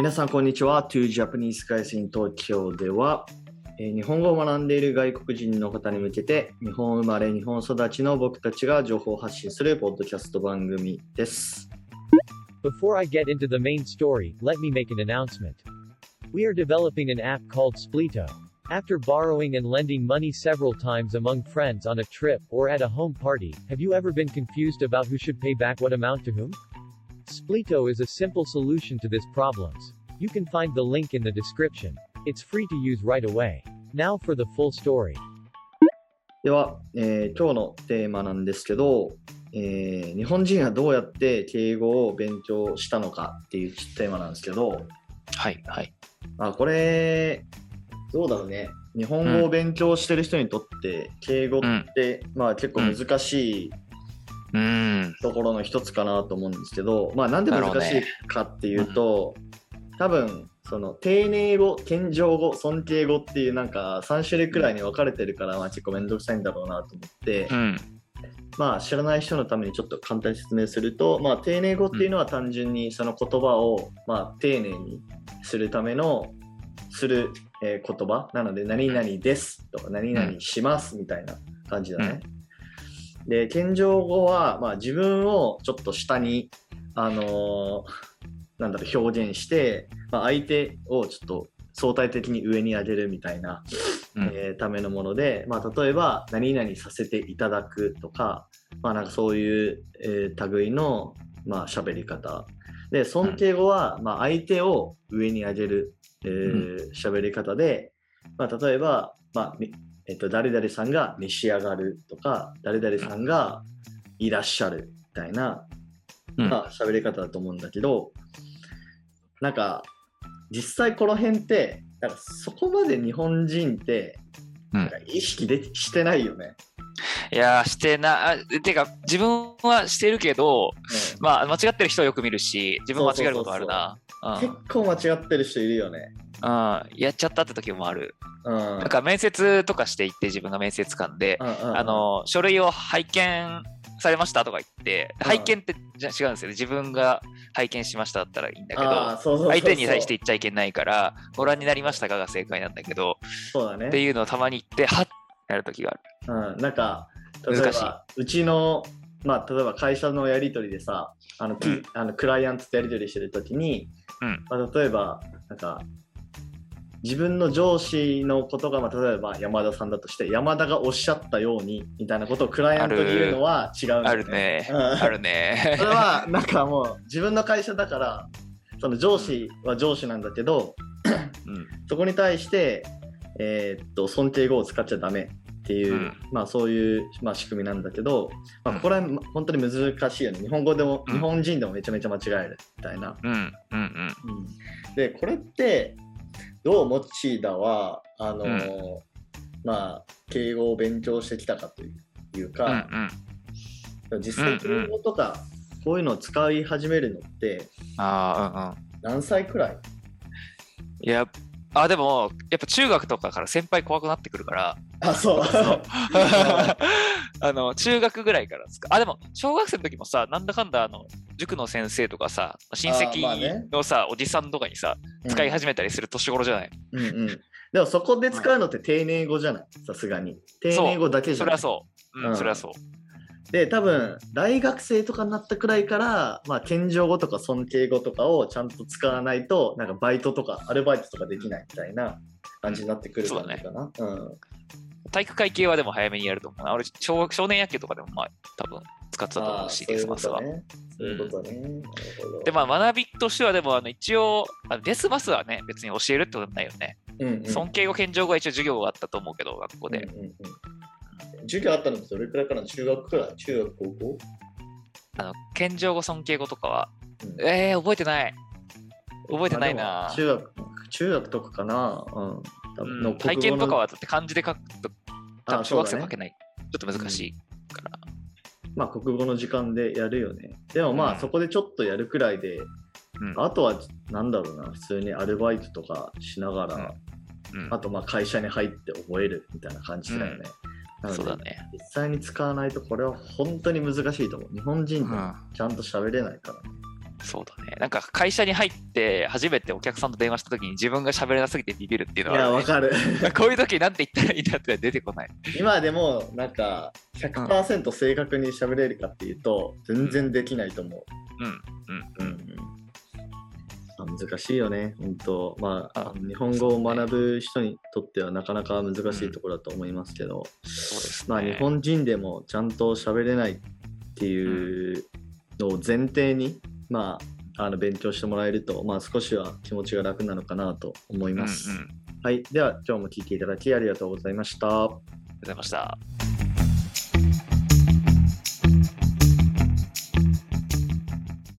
皆さん、こんにちは。To Japanese Guys in Tokyo では、えー日本語を学んでいる外国人の方に向けて、日本生まれ、日本育ちの僕たちが情報を発信するポッドキャスト番組です。Before I get into the main story, let me make an announcement. We are developing an app called Splito. After borrowing and lending money several times among friends on a trip or at a home party, have you ever been confused about who should pay back what amount to whom? Splito is a simple solution to this problems. You can find the link in the description. It's free to use right away. Now for the full story. では、えー今日のテーマなんですけど、えー日本人はどうやって敬語を勉強したのかっていうテーマなんですけど、はい、はい。あこれ、どうだろうね。日本語を勉強してる人にとって、敬語って、まあ結構難しいうーん。ところの一つかなと思うんですけど、まあなんで難しいかっていうと、多分、その丁寧語、謙譲語、尊敬語っていうなんか3種類くらいに分かれてるから、まあ結構めんどくさいんだろうなと思って、うん。まあ知らない人のためにちょっと簡単に説明すると、まあ丁寧語っていうのは単純にその言葉をまあ丁寧にするためのする、えー言葉なので何々ですとか何々しますみたいな感じだね。で、謙譲語はまあ自分をちょっと下にあのーなんだろう表現して、まあ、相手をちょっと相対的に上に上げるみたいなうん。えーためのもので、まあ、例えば何々させていただくとか,、まあ、なんかそういう、えー類の、まあ喋り方。で尊敬語は、まあ、相手を上に上げる喋、えー喋り方で、まあ、例えば、まあみえっと誰々さんが召し上がるとか誰々さんがいらっしゃるみたいな、うんまあ喋り方だと思うんだけどなんか実際この辺ってなんかそこまで日本人ってうんなんか意識でしてないよね。いやー、してな、あてか、自分はしてるけど、まあ、間違ってる人はよく見るし、自分間違えることあるな。結構間違ってる人いるよね。うん。うん。やっちゃったって時もある。うん。なんか、面接とかしていって、自分が面接官で、うんうんうんあの、書類を拝見されましたとか言って、うん拝見ってじゃ違うんですよね。自分が拝見しましただったらいいんだけど、相手に対して言っちゃいけないから、ご覧になりましたかが正解なんだけど、そうだね。っていうのをたまに言って、はっなる時がある。うん、なんか、例えば、うちの、まあ、例えば会社のやり取りでさ、あの、きうん。あのクライアントとやり取りしてるときに、うん。まあ、例えば、なんか、自分の上司のことが、まあ、例えば山田さんだとして、山田がおっしゃったように、みたいなことをクライアントに言うのは違うんだあよるね。うん。あるね。そ。れは、なんかもう、自分の会社だから、その上司は上司なんだけど、うん。そこに対して、えーっと尊敬語を使っちゃダメっていう、うん。まあそういう、まあ、仕組みなんだけど、まあ、うん。これはま本当に難しいよね。日本語でも、うん。日本人でもめちゃめちゃ間違えるみたいな、うんうんうん。でこれってどうモッチーダはあのーまあ敬語を勉強してきたかといううんか、実際敬語とかこういうのを使い始めるのってああうんうん。何歳くらい？いやあでもやっぱ中学とかから先輩怖くなってくるからあそう。そう。あの中学ぐらいからですか。あでも小学生の時もさなんだかんだあの塾の先生とかさ親あーまあね。戚のさ、おじさんとかにさ使い始めたりする年頃じゃない、うんうん、でもそこで使うのって丁寧語じゃない？さすがに。丁寧語だけじゃない。それはそう、うんうん。それはそうで多分大学生とかになったくらいから、まあ、謙譲語とか尊敬語とかをちゃんと使わないとなんかバイトとかアルバイトとかできないみたいな感じになってくるかな。うん体育会系はでも早めにやると思うな。俺小学少年野球とかでもまあ多分使ってたと思うしデスマスは。そういうことね。でまあ学びとしてはでもあの一応あのデスマスはね別に教えるってことないよね、うんうん、尊敬語謙譲語は一応授業があったと思うけど学校で、うんうんうん授業あったのってどれくらいから？中学くら？い中学高校、あの謙譲語尊敬語とかは？うん。えー、覚えてない。覚えてないあな中学中学とかかな。うん。多うん。分の。体験とかはだって漢字で書くと多あ分小学生書けない、ちょっと難しいから、まあ国語の時間でやるよね。でもまあうん。そこでちょっとやるくらいで、うん。あとはなんだろうな、普通にアルバイトとかしながら、うん。あとまあ会社に入って覚えるみたいな感じだよね。そうだね、実際に使わないとこれは本当に難しいと思う。日本人ってうんちゃんと喋れないからね。そうだね。なんか会社に入って初めてお客さんと電話した時に自分が喋れなすぎてビビるっていういや、のはあるね、わかる。こういう時なんて言ったらいいんだって出てこない。今でも、なんか、100%正確に喋れるかっていうと、全然できないと思うん。う。うん。まあ難しいよね、本当。まあ、あ日本語を学ぶ人にとってはなかなか難しいところだと思いますけど、そうですね。まあ、日本人でもちゃんと喋れないっていうのを前提に、まあ、あの勉強してもらえると、まあ、少しは気持ちが楽なのかなと思います。うんうん。ありはい。では、今日も聞いていただきありがとうございました。がとうございました。